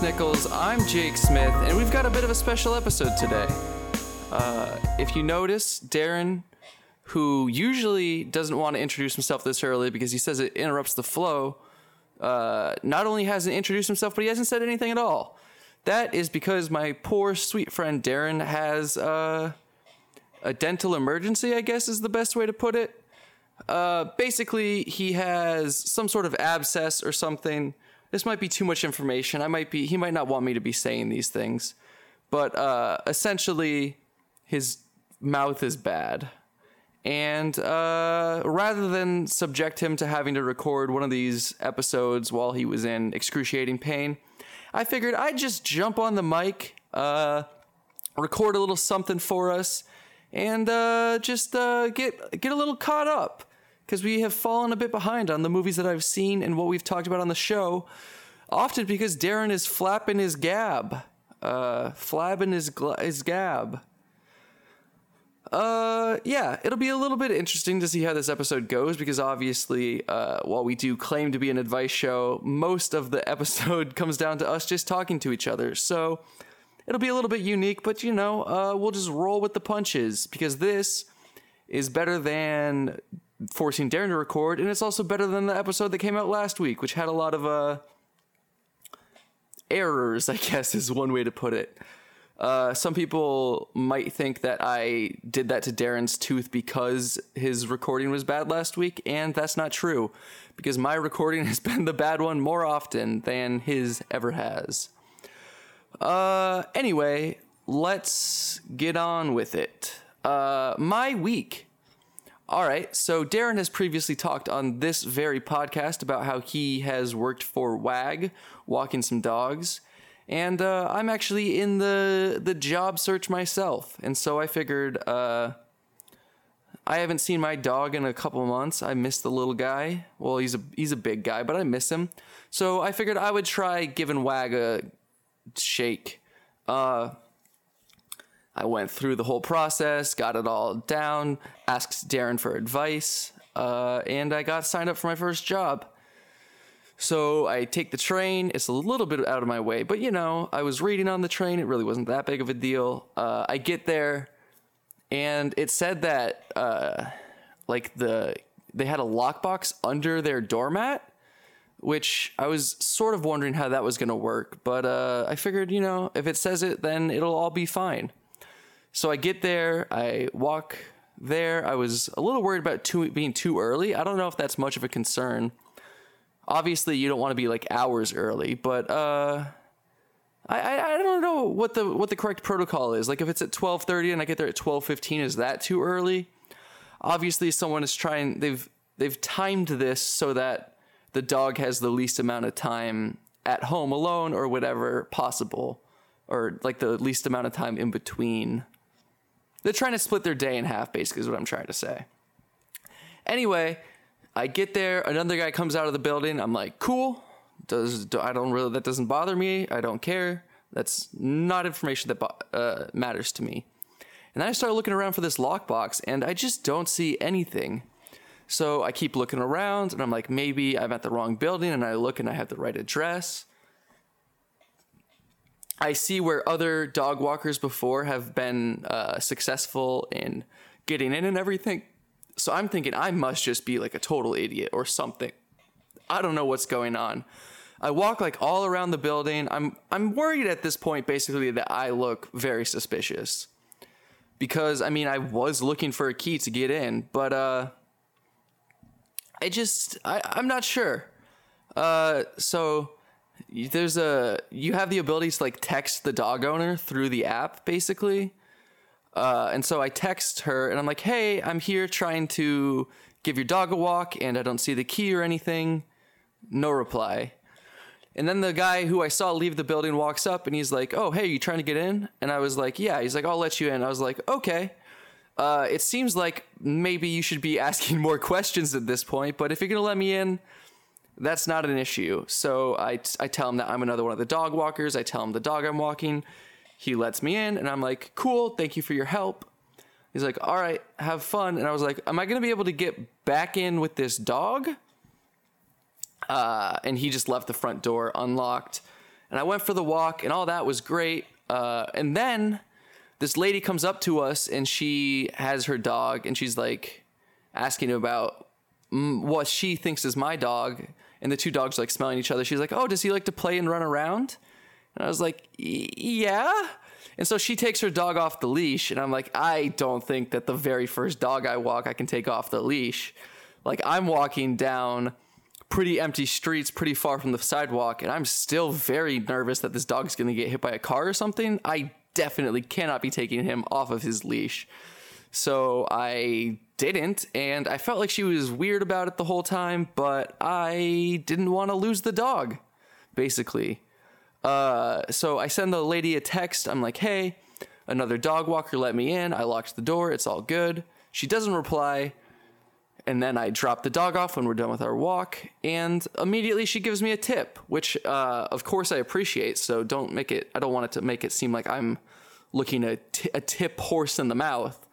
Snickles. I'm Jake Smith, and we've got a bit of a special episode today. Uh, if you notice, Darren, who usually doesn't want to introduce himself this early because he says it interrupts the flow, uh, not only hasn't introduced himself, but he hasn't said anything at all. That is because my poor sweet friend Darren has uh, a dental emergency, I guess is the best way to put it. Uh, basically, he has some sort of abscess or something. This might be too much information. I might be. He might not want me to be saying these things, but uh, essentially, his mouth is bad. And uh, rather than subject him to having to record one of these episodes while he was in excruciating pain, I figured I'd just jump on the mic, uh, record a little something for us, and uh, just uh, get get a little caught up because we have fallen a bit behind on the movies that I've seen and what we've talked about on the show. Often because Darren is flapping his gab, uh, flabbing his his gab. Uh, yeah, it'll be a little bit interesting to see how this episode goes because obviously, uh, while we do claim to be an advice show, most of the episode comes down to us just talking to each other. So it'll be a little bit unique, but you know, uh, we'll just roll with the punches because this is better than forcing Darren to record, and it's also better than the episode that came out last week, which had a lot of uh errors. I guess is one way to put it. Uh, some people might think that I did that to Darren's tooth because his recording was bad last week, and that's not true, because my recording has been the bad one more often than his ever has. Uh, anyway, let's get on with it. Uh, my week. All right, so Darren has previously talked on this very podcast about how he has worked for WAG, walking some dogs and uh, I'm actually in the the job search myself, and so I figured uh, I haven't seen my dog in a couple months. I miss the little guy. Well, he's a he's a big guy, but I miss him. So I figured I would try giving Wag a shake. Uh, I went through the whole process, got it all down, asked Darren for advice, uh, and I got signed up for my first job. So I take the train. It's a little bit out of my way, but you know, I was reading on the train. It really wasn't that big of a deal. Uh, I get there, and it said that uh, like the they had a lockbox under their doormat, which I was sort of wondering how that was going to work. But uh, I figured, you know, if it says it, then it'll all be fine. So I get there. I walk there. I was a little worried about too, being too early. I don't know if that's much of a concern obviously you don't want to be like hours early, but uh, I, I I don't know what the what the correct protocol is. Like if it's at twelve thirty and I get there at twelve fifteen, is that too early? Obviously, someone is trying. They've they've timed this so that the dog has the least amount of time at home alone or whatever possible, or like the least amount of time in between. They're trying to split their day in half, basically, is what I'm trying to say. Anyway, I get there, another guy comes out of the building. I'm like, cool. Does I don't really that doesn't bother me. I don't care. That's not information that uh, matters to me. And then I start looking around for this lockbox, and I just don't see anything. So I keep looking around, and I'm like, maybe I'm at the wrong building. And I look, and I have the right address. I see where other dog walkers before have been uh, successful in getting in and everything. So I'm thinking I must just be like a total idiot or something. I don't know what's going on. I walk like all around the building. I'm I'm worried at this point basically that I look very suspicious. Because I mean I was looking for a key to get in, but uh I just I, I'm not sure. Uh so there's a you have the ability to like text the dog owner through the app basically uh, and so I text her and I'm like, hey, I'm here trying to give your dog a walk and I don't see the key or anything. No reply. And then the guy who I saw leave the building walks up and he's like, oh, hey, you trying to get in? And I was like, yeah. He's like, I'll let you in. I was like, okay. Uh, it seems like maybe you should be asking more questions at this point, but if you're to let me in, that's not an issue. So I, I tell him that I'm another one of the dog walkers. I tell him the dog I'm walking. He lets me in, and I'm like, cool, thank you for your help. He's like, all right, have fun. And I was like, am I going to be able to get back in with this dog? Uh, and he just left the front door unlocked. And I went for the walk, and all that was great. Uh, and then this lady comes up to us, and she has her dog, and she's like asking about what she thinks is my dog. And the two dogs like smelling each other. She's like, "Oh, does he like to play and run around?" And I was like, "Yeah." And so she takes her dog off the leash, and I'm like, I don't think that the very first dog I walk, I can take off the leash. Like, I'm walking down pretty empty streets, pretty far from the sidewalk, and I'm still very nervous that this dog's gonna get hit by a car or something. I definitely cannot be taking him off of his leash. So I didn't, and I felt like she was weird about it the whole time, but I didn't want to lose the dog, basically. Uh, so I send the lady a text. I'm like, hey, another dog walker let me in. I locked the door. It's all good. She doesn't reply. And then I drop the dog off when we're done with our walk. And immediately she gives me a tip, which, uh, of course, I appreciate. So don't make it, I don't want it to make it seem like I'm looking a, t- a tip horse in the mouth.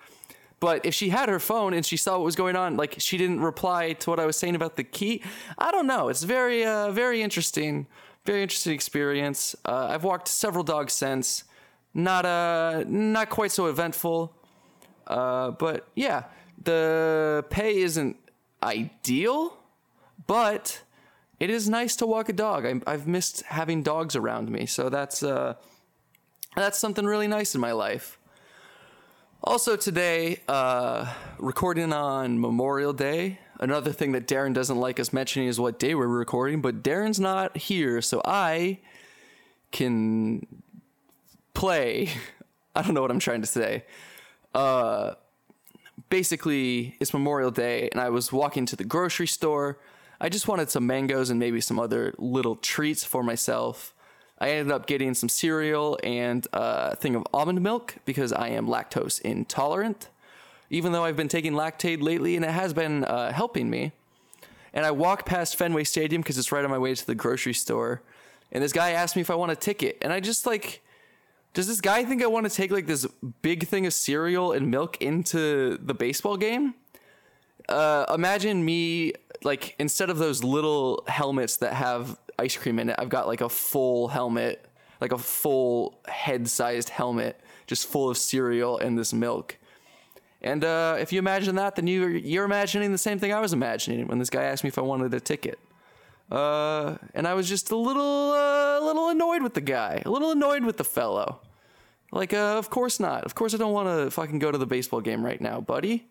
But if she had her phone and she saw what was going on, like she didn't reply to what I was saying about the key, I don't know. It's very, uh, very interesting very interesting experience. Uh, I've walked several dogs since. Not uh, not quite so eventful, uh, but yeah, the pay isn't ideal, but it is nice to walk a dog. I, have missed having dogs around me, so that's uh, that's something really nice in my life. Also today, uh, recording on Memorial Day, Another thing that Darren doesn't like us mentioning is what day we're recording, but Darren's not here, so I can play. I don't know what I'm trying to say. Uh, basically, it's Memorial Day, and I was walking to the grocery store. I just wanted some mangoes and maybe some other little treats for myself. I ended up getting some cereal and a thing of almond milk because I am lactose intolerant even though I've been taking Lactaid lately and it has been uh, helping me. And I walk past Fenway Stadium because it's right on my way to the grocery store. And this guy asked me if I want a ticket. And I just like, does this guy think I want to take like this big thing of cereal and milk into the baseball game? Uh, imagine me like instead of those little helmets that have ice cream in it, I've got like a full helmet, like a full head sized helmet, just full of cereal and this milk. And uh, if you imagine that, then you, you're imagining the same thing I was imagining when this guy asked me if I wanted a ticket. Uh, and I was just a little, uh, a little annoyed with the guy, a little annoyed with the fellow. Like, uh, of course not. Of course I don't want to fucking go to the baseball game right now, buddy.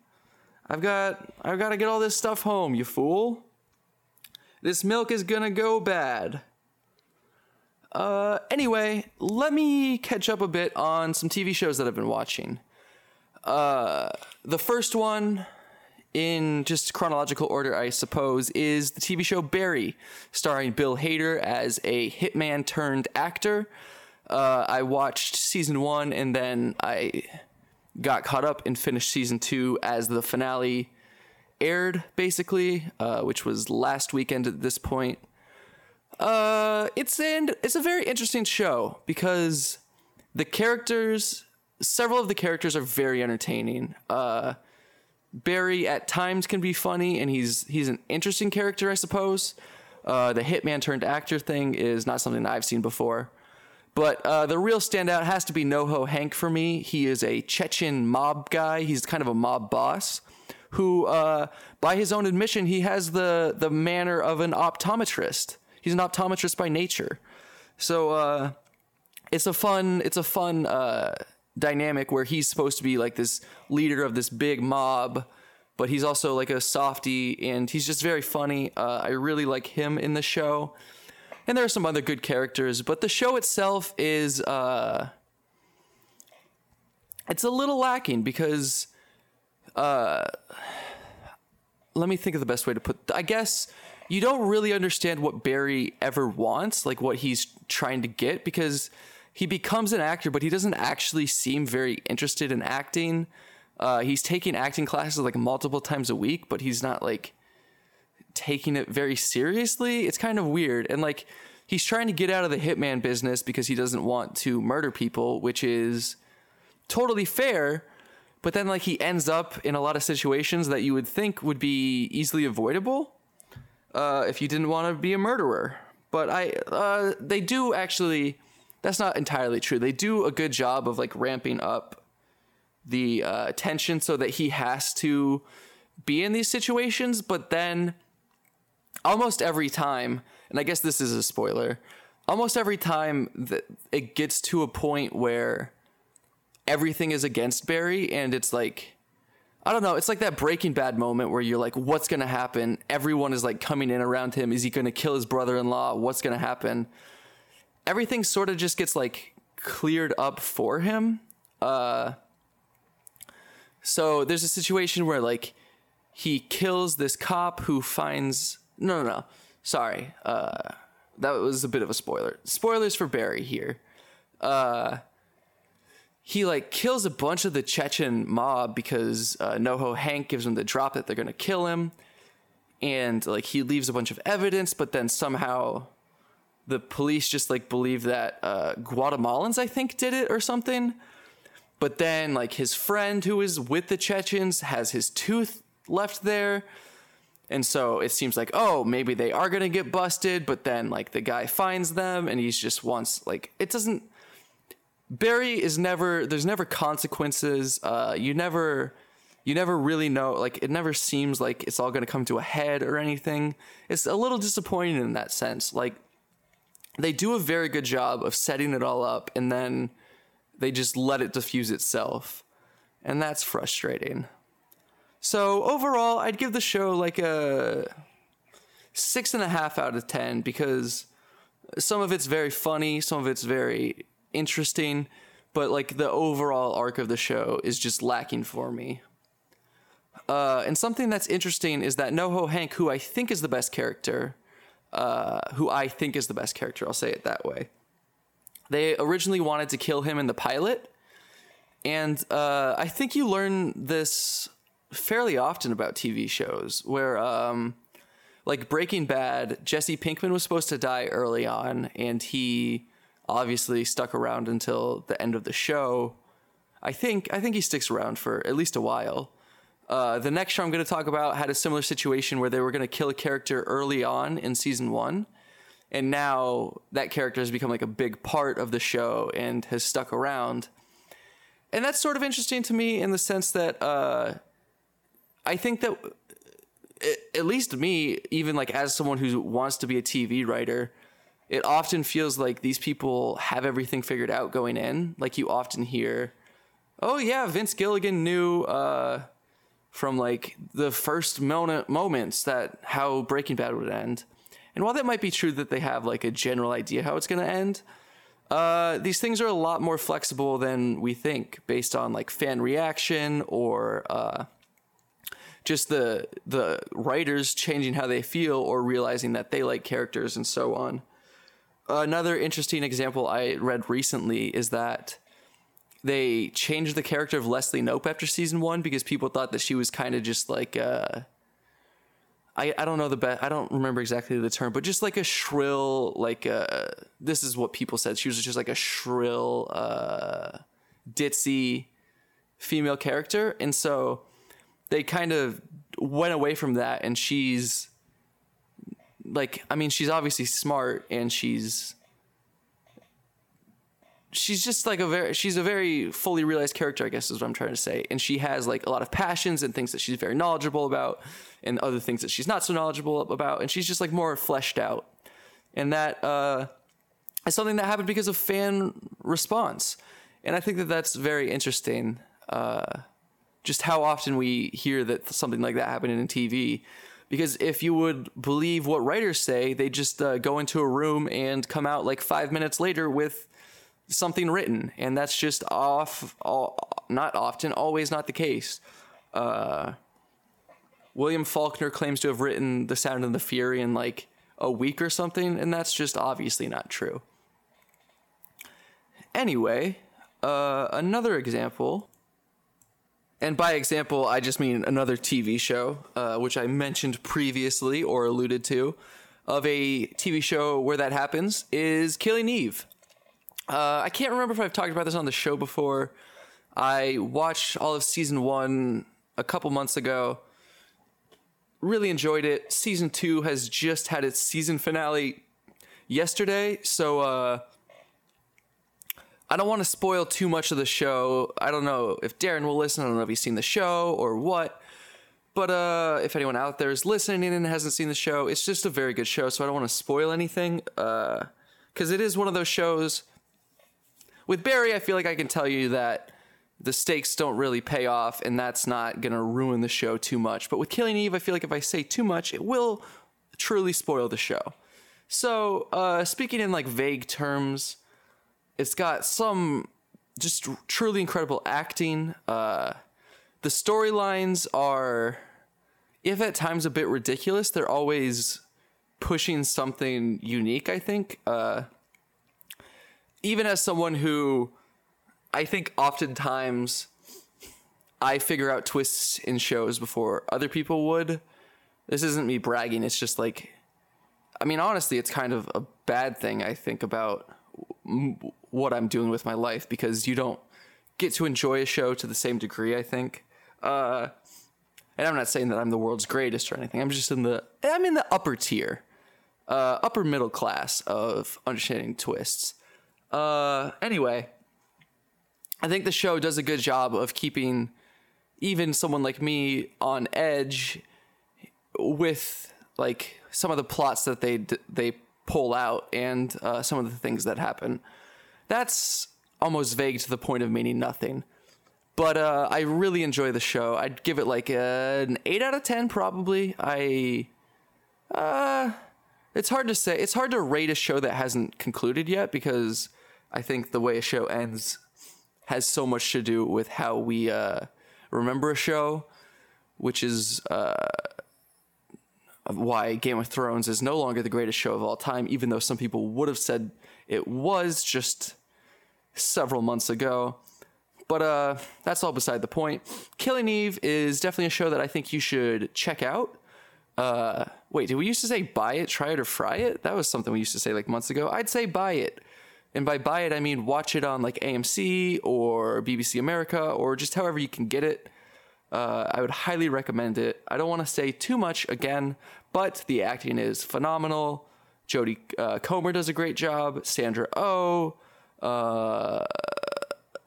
I've got, I've got to get all this stuff home, you fool. This milk is gonna go bad. Uh, anyway, let me catch up a bit on some TV shows that I've been watching. Uh, the first one, in just chronological order, I suppose, is the TV show Barry, starring Bill Hader as a hitman turned actor. Uh, I watched season one and then I got caught up and finished season two as the finale aired, basically, uh, which was last weekend at this point. Uh, it's an it's a very interesting show because the characters several of the characters are very entertaining. Uh, Barry at times can be funny, and he's he's an interesting character, I suppose. Uh, the hitman turned actor thing is not something I've seen before. But uh, the real standout has to be NoHo Hank for me. He is a Chechen mob guy. He's kind of a mob boss who, uh, by his own admission, he has the the manner of an optometrist. He's an optometrist by nature. So uh, it's a fun it's a fun uh, dynamic where he's supposed to be like this leader of this big mob, but he's also like a softy and he's just very funny. Uh, I really like him in the show. And there are some other good characters, but the show itself is uh, it's a little lacking because uh, let me think of the best way to put I guess you don't really understand what Barry ever wants, like what he's trying to get because he becomes an actor, but he doesn't actually seem very interested in acting. Uh, he's taking acting classes like multiple times a week, but he's not like taking it very seriously. It's kind of weird. And like he's trying to get out of the hitman business because he doesn't want to murder people, which is totally fair. But then like he ends up in a lot of situations that you would think would be easily avoidable uh, if you didn't want to be a murderer. but I uh, they do actually. That's not entirely true. They do a good job of like ramping up the uh, tension so that he has to be in these situations, but then almost every time, and I guess this is a spoiler, almost every time that it gets to a point where everything is against Barry and it's like I don't know, it's like that Breaking Bad moment where you're like what's going to happen? Everyone is like coming in around him. Is he going to kill his brother-in-law? What's going to happen? Everything sort of just gets like cleared up for him. Uh so there's a situation where like he kills this cop who finds no no no sorry uh that was a bit of a spoiler spoilers for barry here uh he like kills a bunch of the chechen mob because uh, noho hank gives him the drop that they're gonna kill him and like he leaves a bunch of evidence but then somehow the police just like believe that uh, guatemalans i think did it or something but then like his friend who is with the chechens has his tooth left there. And so it seems like, oh, maybe they are going to get busted, but then like the guy finds them and he's just wants like it doesn't Barry is never there's never consequences. Uh you never you never really know like it never seems like it's all going to come to a head or anything. It's a little disappointing in that sense. Like they do a very good job of setting it all up and then they just let it diffuse itself. And that's frustrating. So overall, I'd give the show like a six and a half out of ten because some of it's very funny, some of it's very interesting, but like the overall arc of the show is just lacking for me. Uh, and something that's interesting is that NoHo Hank, who I think is the best character, uh, who I think is the best character, I'll say it that way. They originally wanted to kill him in the pilot, and uh, I think you learn this fairly often about TV shows where um like Breaking Bad, Jesse Pinkman was supposed to die early on and he obviously stuck around until the end of the show. I think I think he sticks around for at least a while. Uh, the next show I'm going to talk about had a similar situation where they were going to kill a character early on in season one, and now that character has become like a big part of the show and has stuck around. And that's sort of interesting to me in the sense that uh, I think that at least me, even like as someone who wants to be a TV writer, it often feels like these people have everything figured out going in. Like you often hear, "Oh yeah, Vince Gilligan knew uh, from like the first moment moments that how Breaking Bad would end." And while that might be true that they have like a general idea how it's going to end, uh, these things are a lot more flexible than we think, based on like fan reaction or uh, just the the writers changing how they feel or realizing that they like characters and so on. Another interesting example I read recently is that they changed the character of Leslie Knope after season one because people thought that she was kind of just like uh, I I don't know the best I don't remember exactly the term, but just like a shrill like uh, this is what people said. She was just like a shrill uh, ditzy female character, and so they kind of went away from that and she's like I mean she's obviously smart and she's she's just like a very she's a very fully realized character I guess is what I'm trying to say. And she has like a lot of passions and things that she's very knowledgeable about and other things that she's not so knowledgeable about. And she's just like more fleshed out. And that uh is something that happened because of fan response. And I think that that's very interesting uh just how often we hear that something like that happened in TV. Because if you would believe what writers say, they just uh, go into a room and come out like five minutes later with something written, and that's just off. All, not often, always not the case. Uh, William Faulkner claims to have written *The Sound and the Fury* in like a week or something, and that's just obviously not true. Anyway, uh, another example and by example, I just mean another TV show, uh, which I mentioned previously or alluded to, of a TV show where that happens is Killing Eve. Uh, I can't remember if I've talked about this on the show before. I watched all of season one a couple months ago. Really enjoyed it. Season two has just had its season finale yesterday, so uh, I don't want to spoil too much of the show. I don't know if Darren will listen. I don't know if he's seen the show or what. But uh, if anyone out there is listening and hasn't seen the show, it's just a very good show, so I don't want to spoil anything. Because uh, it is one of those shows. With Barry, I feel like I can tell you that the stakes don't really pay off, and that's not going to ruin the show too much. But with Killing Eve, I feel like if I say too much, it will truly spoil the show. So, uh, speaking in like vague terms, it's got some just truly incredible acting. Uh, the storylines are if at times a bit ridiculous, they're always pushing something unique, I think. Uh, even as someone who I think oftentimes I figure out twists in shows before other people would. This isn't me bragging, it's just like, I mean, honestly, it's kind of a bad thing, I think, about what I'm doing with my life because you don't get to enjoy a show to the same degree, I think. Uh, and I'm not saying that I'm the world's greatest or anything. I'm just in the I'm in the upper tier, uh, upper middle class of understanding twists. Uh, anyway, I think the show does a good job of keeping even someone like me on edge with like some of the plots that they they pull out and uh, some of the things that happen. That's almost vague to the point of meaning nothing. But uh, I really enjoy the show. I'd give it like a, an eight out of ten, probably. I, uh, it's hard to say. It's hard to rate a show that hasn't concluded yet because I think the way a show ends has so much to do with how we uh, remember a show, which is uh, why Game of Thrones is no longer the greatest show of all time, even though some people would have said it was just several months ago. But uh, that's all beside the point. Killing Eve is definitely a show that I think you should check out. Uh, wait, did we used to say buy it, try it, or fry it? That was something we used to say like months ago. I'd say buy it. And by buy it, I mean watch it on like AMC or BBC America or just however you can get it. Uh, I would highly recommend it. I don't want to say too much again, but the acting is phenomenal. Jodie uh, Comer does a great job. Sandra Oh. Uh,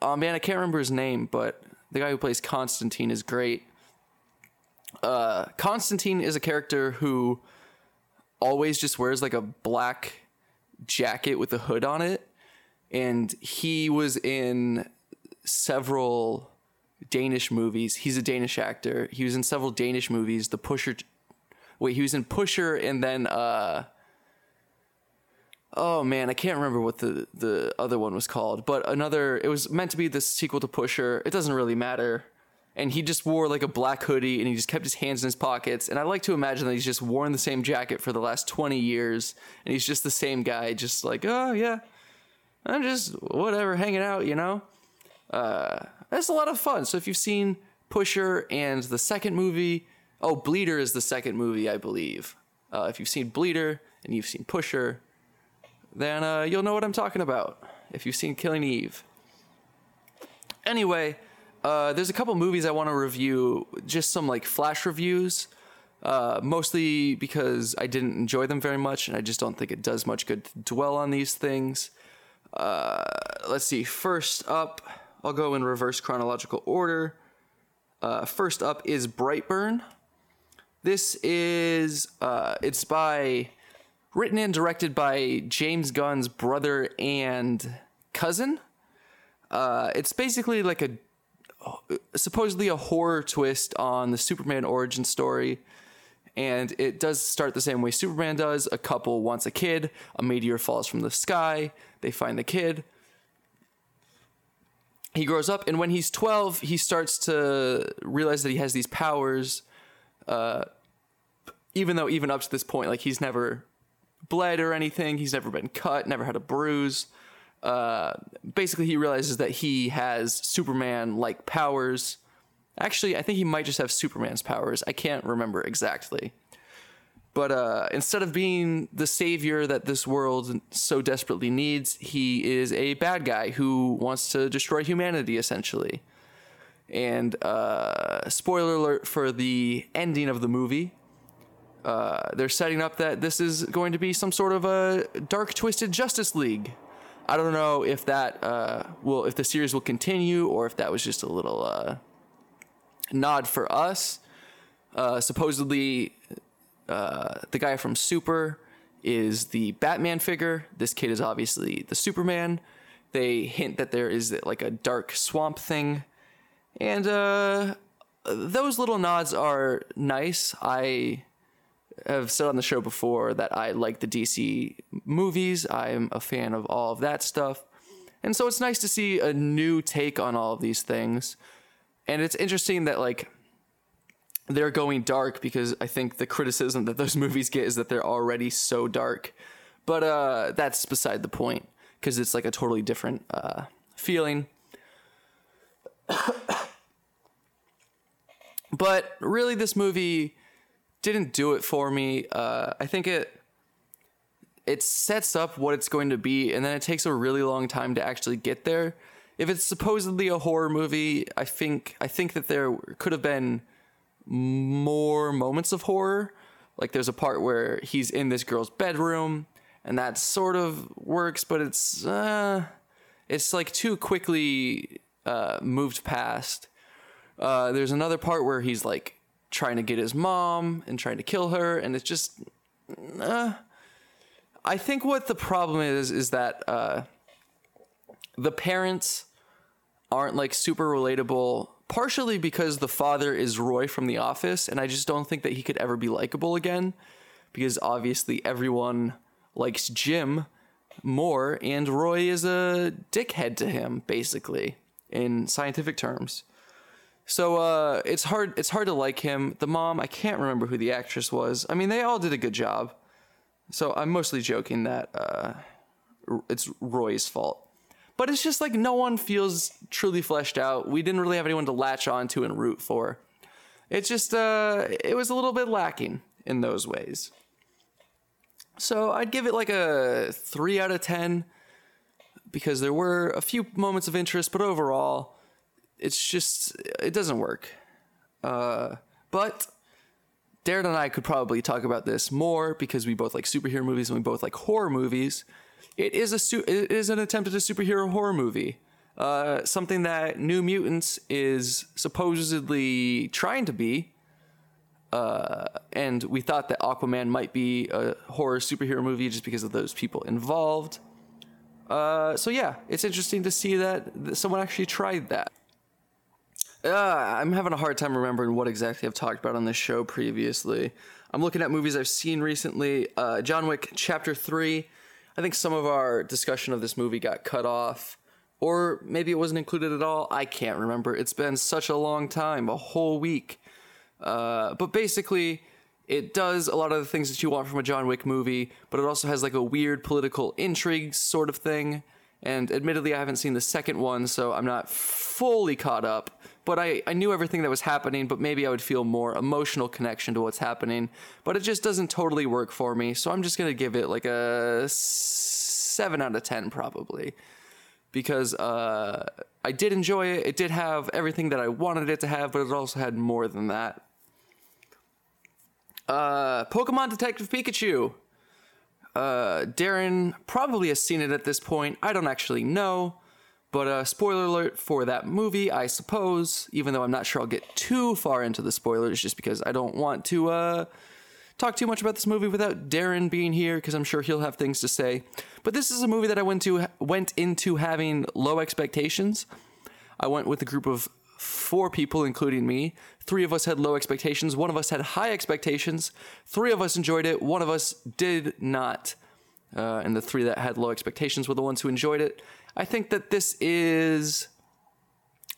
oh man, I can't remember his name, but the guy who plays Constantine is great. Uh, Constantine is a character who always just wears like a black jacket with a hood on it, and he was in several Danish movies. He's a Danish actor. He was in several Danish movies. The Pusher. Wait, he was in Pusher, and then uh, oh man, I can't remember what the the other one was called, but another. It was meant to be the sequel to Pusher. It doesn't really matter. And he just wore like a black hoodie, and he just kept his hands in his pockets. And I like to imagine that he's just worn the same jacket for the last twenty years, and he's just the same guy, just like, oh yeah, I'm just whatever, hanging out, you know. Uh, that's a lot of fun. So if you've seen Pusher and the second movie, oh, Bleeder is the second movie, I believe. Uh, if you've seen Bleeder and you've seen Pusher, then uh, you'll know what I'm talking about if you've seen Killing Eve. Anyway, uh, there's a couple movies I want to review, just some like flash reviews, uh, mostly because I didn't enjoy them very much, and I just don't think it does much good to dwell on these things. Uh, let's see. First up, I'll go in reverse chronological order. Uh, first up is Brightburn. This is uh, it's by written and directed by James Gunn's brother and cousin. Uh, it's basically like a supposedly a horror twist on the Superman origin story. And it does start the same way Superman does. A couple wants a kid, a meteor falls from the sky, they find the kid. He grows up, and when he's 12, he starts to realize that he has these powers. Uh, even though, even up to this point, like he's never bled or anything. He's never been cut, never had a bruise. Uh, basically, he realizes that he has Superman like powers. Actually, I think he might just have Superman's powers. I can't remember exactly. But uh, instead of being the savior that this world so desperately needs, he is a bad guy who wants to destroy humanity, essentially. And uh, spoiler alert for the ending of the movie uh, they're setting up that this is going to be some sort of a dark, twisted Justice League. I don't know if that uh, will, if the series will continue, or if that was just a little uh, nod for us. Uh, supposedly, uh, the guy from Super is the Batman figure. This kid is obviously the Superman. They hint that there is like a dark swamp thing, and uh, those little nods are nice. I have said on the show before that I like the DC movies. I'm a fan of all of that stuff. And so it's nice to see a new take on all of these things. And it's interesting that like they're going dark because I think the criticism that those movies get is that they're already so dark. But uh that's beside the point because it's like a totally different uh feeling. but really this movie didn't do it for me. Uh, I think it it sets up what it's going to be, and then it takes a really long time to actually get there. If it's supposedly a horror movie, I think I think that there could have been more moments of horror. Like there's a part where he's in this girl's bedroom, and that sort of works, but it's uh, it's like too quickly uh, moved past. Uh, there's another part where he's like trying to get his mom and trying to kill her, and it's just. Uh, I think what the problem is is that uh, the parents aren't like super relatable. Partially because the father is Roy from The Office, and I just don't think that he could ever be likable again. Because obviously everyone likes Jim more, and Roy is a dickhead to him, basically, in scientific terms. So uh, it's hard. It's hard to like him. The mom, I can't remember who the actress was. I mean, they all did a good job. So I'm mostly joking that uh, it's Roy's fault. But it's just like no one feels truly fleshed out. We didn't really have anyone to latch onto and root for. It's just uh, it was a little bit lacking in those ways. So I'd give it like a three out of ten because there were a few moments of interest, but overall it's just it doesn't work. Uh, but Darren and I could probably talk about this more because we both like superhero movies and we both like horror movies. It is a su- it is an attempt at a superhero horror movie. Uh, something that New Mutants is supposedly trying to be. Uh, and we thought that Aquaman might be a horror superhero movie just because of those people involved. Uh, so yeah, it's interesting to see that someone actually tried that. Uh, I'm having a hard time remembering what exactly I've talked about on this show previously. I'm looking at movies I've seen recently. Uh, John Wick Chapter 3. I think some of our discussion of this movie got cut off, or maybe it wasn't included at all. I can't remember. It's been such a long time, a whole week. Uh, but basically, it does a lot of the things that you want from a John Wick movie, but it also has like a weird political intrigue sort of thing. And admittedly, I haven't seen the second one, so I'm not fully caught up but I, I knew everything that was happening, but maybe I would feel more emotional connection to what's happening. But it just doesn't totally work for me, so I'm just gonna give it like a seven out of ten probably. Because uh, I did enjoy it. It did have everything that I wanted it to have, but it also had more than that. Uh, Pokemon Detective Pikachu. Uh, Darren probably has seen it at this point. I don't actually know. But uh, spoiler alert for that movie, I suppose, even though I'm not sure I'll get too far into the spoilers just because I don't want to uh, talk too much about this movie without Darren being here because I'm sure he'll have things to say. But this is a movie that I went to went into having low expectations. I went with a group of four people, including me. Three of us had low expectations. One of us had high expectations. Three of us enjoyed it. One of us did not. Uh, and the three that had low expectations were the ones who enjoyed it. I think that this is.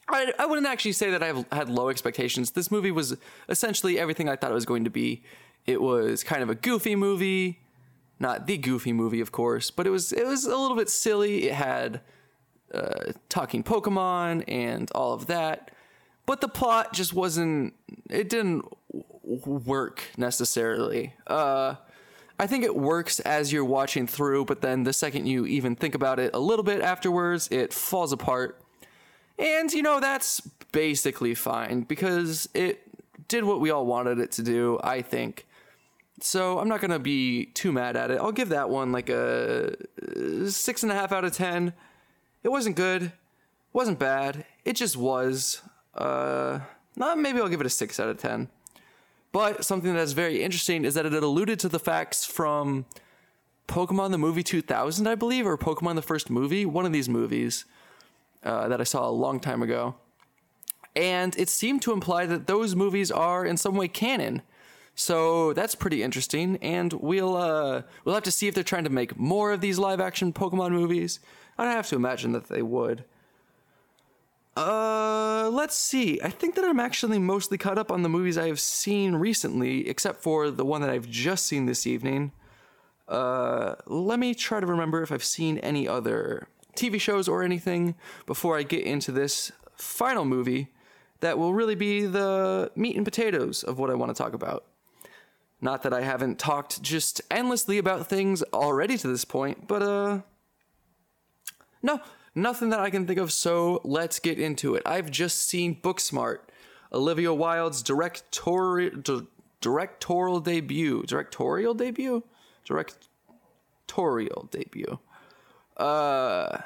I, I wouldn't actually say that I've had low expectations. This movie was essentially everything I thought it was going to be. It was kind of a goofy movie, not the goofy movie, of course, but it was it was a little bit silly. It had uh, talking Pokemon and all of that, but the plot just wasn't. It didn't work necessarily. Uh, I think it works as you're watching through, but then the second you even think about it a little bit afterwards, it falls apart. And, you know, that's basically fine because it did what we all wanted it to do, I think. so I'm not gonna be too mad at it. I'll give that one like a six and a half out of ten. It wasn't good, wasn't bad. It just was. Uh, maybe I'll give it a six out of ten. But something that's very interesting is that it alluded to the facts from Pokemon the movie 2000, I believe, or Pokemon the first movie, one of these movies uh, that I saw a long time ago. And it seemed to imply that those movies are in some way canon. So that's pretty interesting, and we'll uh, we'll have to see if they're trying to make more of these live action Pokemon movies. I'd have to imagine that they would. Uh, let's see. I think that I'm actually mostly caught up on the movies I have seen recently, except for the one that I've just seen this evening. Uh, let me try to remember if I've seen any other TV shows or anything before I get into this final movie that will really be the meat and potatoes of what I want to talk about. Not that I haven't talked just endlessly about things already to this point, but uh no, nothing that I can think of, so let's get into it. I've just seen Booksmart, Olivia Wilde's directorial directorial debut. Directorial debut? Directorial debut. Uh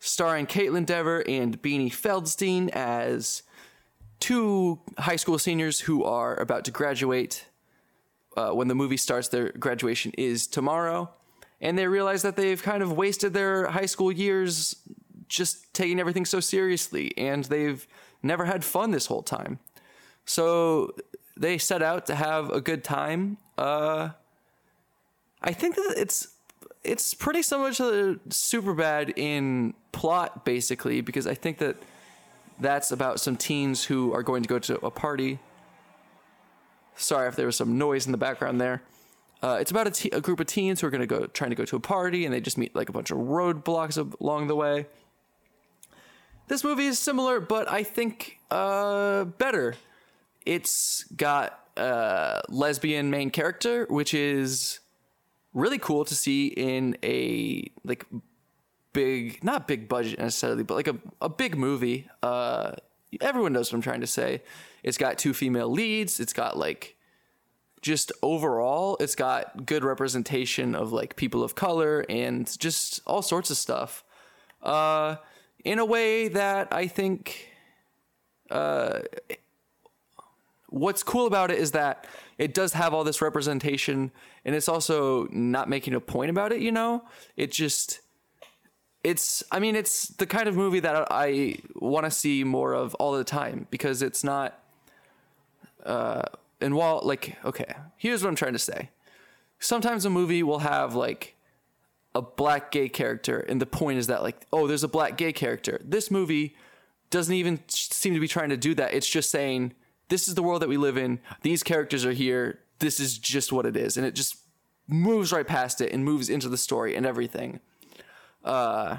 starring Kaitlyn Dever and Beanie Feldstein as two high school seniors who are about to graduate. Uh, when the movie starts, their graduation is tomorrow, and they realize that they've kind of wasted their high school years just taking everything so seriously, and they've never had fun this whole time. So they set out to have a good time. Uh, I think that it's it's pretty similar to Superbad in plot, basically, because I think that that's about some teens who are going to go to a party. Sorry if there was some noise in the background there. Uh, it's about a, group of teens who are going to go trying to go to a party, and they just meet like a bunch of roadblocks along the way. This movie is similar, but I think uh, better. It's got a lesbian main character, which is really cool to see in a like big, not big budget necessarily, but like a, a big movie. Uh, everyone knows what I'm trying to say. It's got two female leads. It's got like just overall, it's got good representation of like people of color and just all sorts of stuff. Uh, in a way that I think uh, what's cool about it is that it does have all this representation and it's also not making a point about it, you know? It just it's I mean it's the kind of movie that I want to see more of all the time because it's not uh and while like okay, here's what I'm trying to say. Sometimes a movie will have like a black gay character and the point is that like oh there's a black gay character. This movie doesn't even seem to be trying to do that. It's just saying this is the world that we live in. These characters are here. This is just what it is. And it just moves right past it and moves into the story and everything. Uh,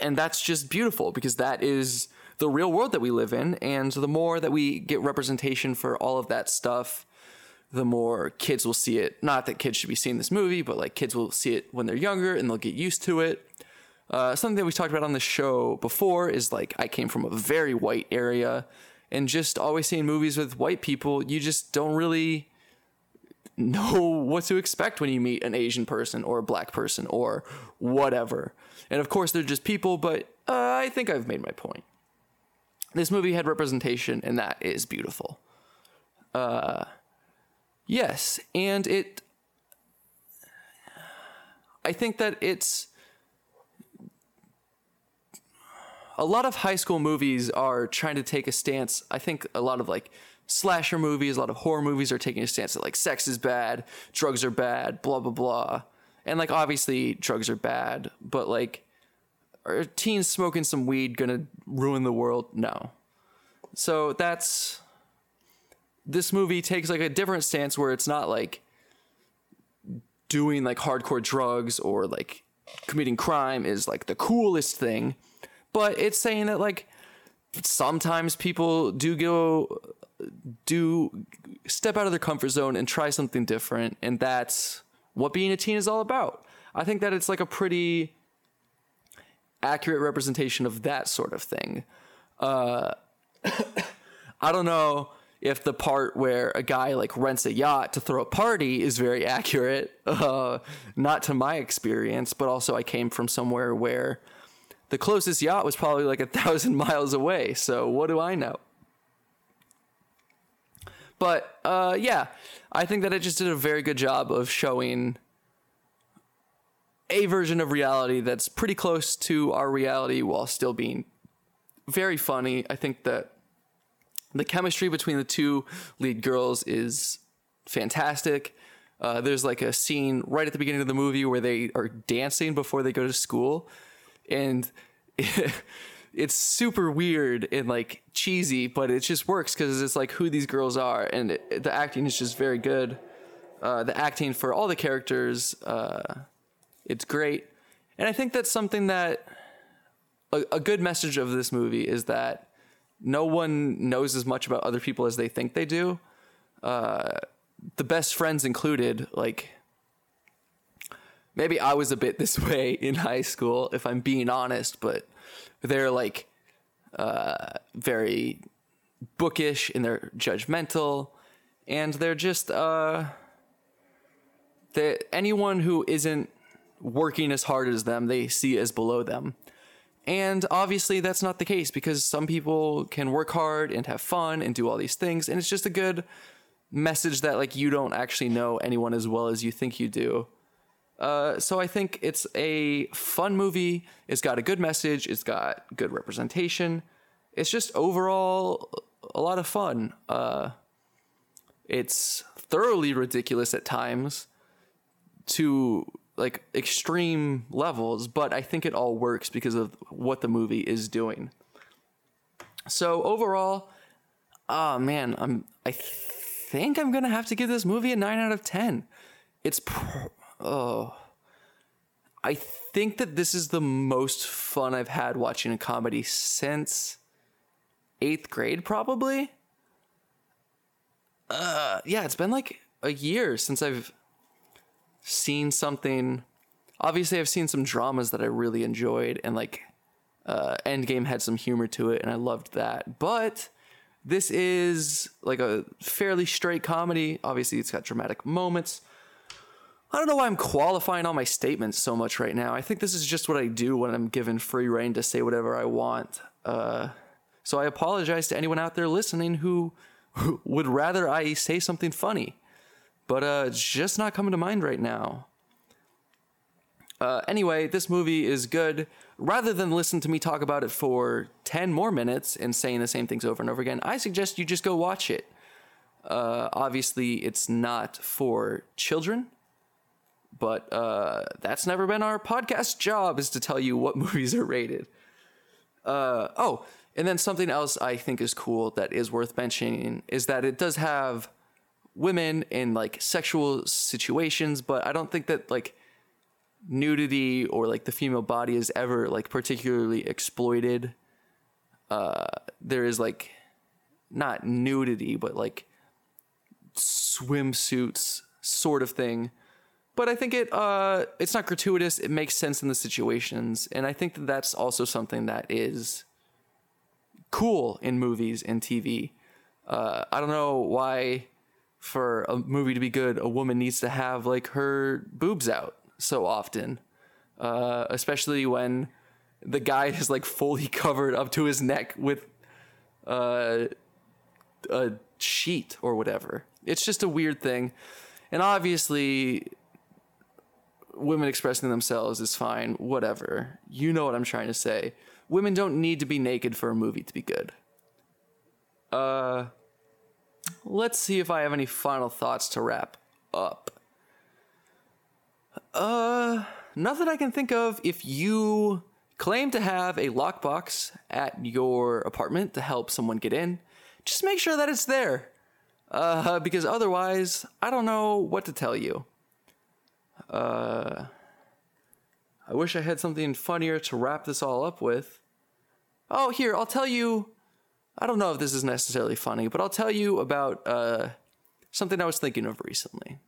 and that's just beautiful because that is the real world that we live in. And the more that we get representation for all of that stuff the more kids will see it. Not that kids should be seeing this movie, but like kids will see it when they're younger and they'll get used to it. Uh, something that we talked about on the show before is like I came from a very white area, and just always seeing movies with white people, you just don't really know what to expect when you meet an Asian person or a black person or whatever. And of course, they're just people, but uh, I think I've made my point. This movie had representation, and that is beautiful. Uh, Yes, and it I think that it's a lot of high school movies are trying to take a stance. I think a lot of like slasher movies, a lot of horror movies are taking a stance that like sex is bad, drugs are bad, blah blah blah. And like obviously drugs are bad, but like are teens smoking some weed gonna ruin the world? No. So that's this movie takes like a different stance where it's not like doing like hardcore drugs or like committing crime is like the coolest thing, but it's saying that like sometimes people do go do step out of their comfort zone and try something different and that's what being a teen is all about. I think that it's like a pretty accurate representation of that sort of thing. Uh I don't know if the part where a guy like rents a yacht to throw a party is very accurate, uh, not to my experience, but also I came from somewhere where the closest yacht was probably like a thousand miles away. So what do I know? But uh, yeah, I think that it just did a very good job of showing a version of reality that's pretty close to our reality while still being very funny. I think that the chemistry between the two lead girls is fantastic. Uh, there's like a scene right at the beginning of the movie where they are dancing before they go to school, and it's super weird and like cheesy, but it just works because it's like who these girls are, and it, the acting is just very good. Uh, the acting for all the characters, uh, it's great, and I think that's something that a, a good message of this movie is that no one knows as much about other people as they think they do. Uh, the best friends included, like maybe I was a bit this way in high school, if I'm being honest, but they're like uh, very bookish and they're judgmental, and they're just uh, anyone who isn't working as hard as them, they see as below them. And obviously, that's not the case because some people can work hard and have fun and do all these things. And it's just a good message that, like, you don't actually know anyone as well as you think you do. Uh, so I think it's a fun movie. It's got a good message. It's got good representation. It's just overall a lot of fun. Uh, it's thoroughly ridiculous at times to like extreme levels, but I think it all works because of what the movie is doing. So overall, oh man, I'm I think I'm gonna have to give this movie a nine out of ten. It's pr- oh, I think that this is the most fun I've had watching a comedy since eighth grade, probably. Uh, yeah, it's been like a year since I've seen something. Obviously, I've seen some dramas that I really enjoyed, and like uh, Endgame had some humor to it, and I loved that. But this is like a fairly straight comedy. Obviously, it's got dramatic moments. I don't know why I'm qualifying all my statements so much right now. I think this is just what I do when I'm given free rein to say whatever I want. Uh, so I apologize to anyone out there listening who, who would rather I say something funny but uh, it's just not coming to mind right now. Uh, anyway, this movie is good. Rather than listen to me talk about it for 10 more minutes and saying the same things over and over again, I suggest you just go watch it. Uh, obviously, it's not for children, but uh, that's never been our podcast job is to tell you what movies are rated. Uh, oh, and then something else I think is cool that is worth mentioning is that it does have women in like sexual situations, but I don't think that like nudity or like the female body is ever like particularly exploited. Uh, there is like not nudity, but like swimsuits sort of thing. But I think it uh, it's not gratuitous. It makes sense in the situations, and I think that that's also something that is cool in movies and TV. Uh, I don't know why for a movie to be good, a woman needs to have like her boobs out so often, uh, especially when the guy is like fully covered up to his neck with uh, a sheet or whatever. It's just a weird thing, and obviously, women expressing themselves is fine. Whatever, you know what I'm trying to say. Women don't need to be naked for a movie to be good. Uh let's see if I have any final thoughts to wrap up. Uh, nothing I can think of. If you claim to have a lockbox at your apartment to help someone get in, just make sure that it's there. Uh, because otherwise, I don't know what to tell you. Uh, I wish I had something funnier to wrap this all up with. Oh, here, I'll tell you I don't know if this is necessarily funny, but I'll tell you about uh, something I was thinking of recently.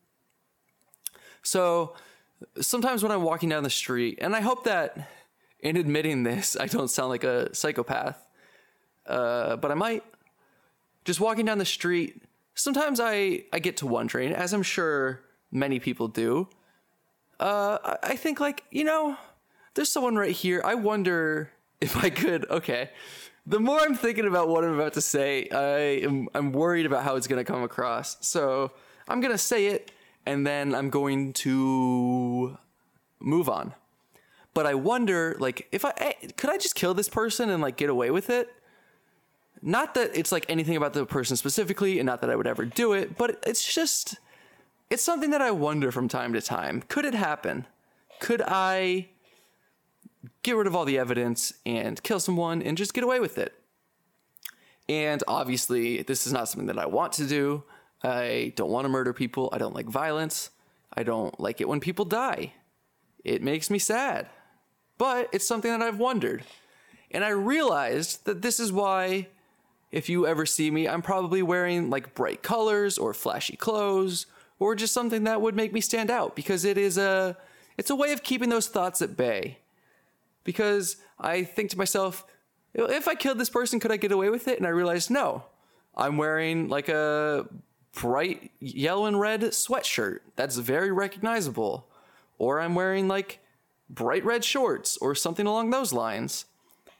So, sometimes when I'm walking down the street, and I hope that in admitting this, I don't sound like a psychopath, uh, but I might. just walking down the street, sometimes I, I get to wondering, as I'm sure many people do. Uh, I- I think, like, you know, there's someone right here. I wonder if I could. Okay. The more I'm thinking about what I'm about to say, I am I'm worried about how it's to come across. So I'm to say it and then I'm going to move on. But I wonder, like, if I eh, could I just kill this person and like get away with it? Not that it's like anything about the person specifically, and not that I would ever do it, but it's just it's something that I wonder from time to time. Could it happen? Could I get rid of all the evidence and kill someone and just get away with it? And obviously, this is not something that I want to do. I don't want to murder people. I don't like violence. I don't like it when people die. It makes me sad. But it's something that I've wondered. And I realized that this is why, if you ever see me, I'm probably wearing like bright colors or flashy clothes or just something that would make me stand out because it is a it's a way of keeping those thoughts at bay. Because I think to myself, if I killed this person, could I get away with it? And I realized no. I'm wearing like a bright yellow and red sweatshirt. That's very recognizable. Or I'm wearing like bright red shorts or something along those lines.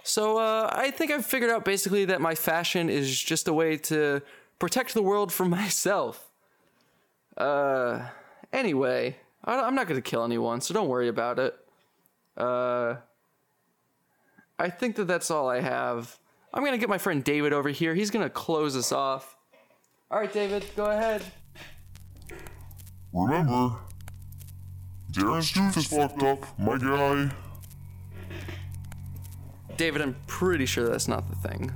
So uh, I think I've figured out basically that my fashion is just a way to protect the world from myself. Uh, anyway, I, I'm not gonna kill anyone, so don't worry about it. Uh, I think that that's all I have. I'm going to get my friend David over here. He's going to close us off. All right, David, go ahead. Remember, Darren tooth is fucked up, my guy. David, I'm pretty sure that's not the thing.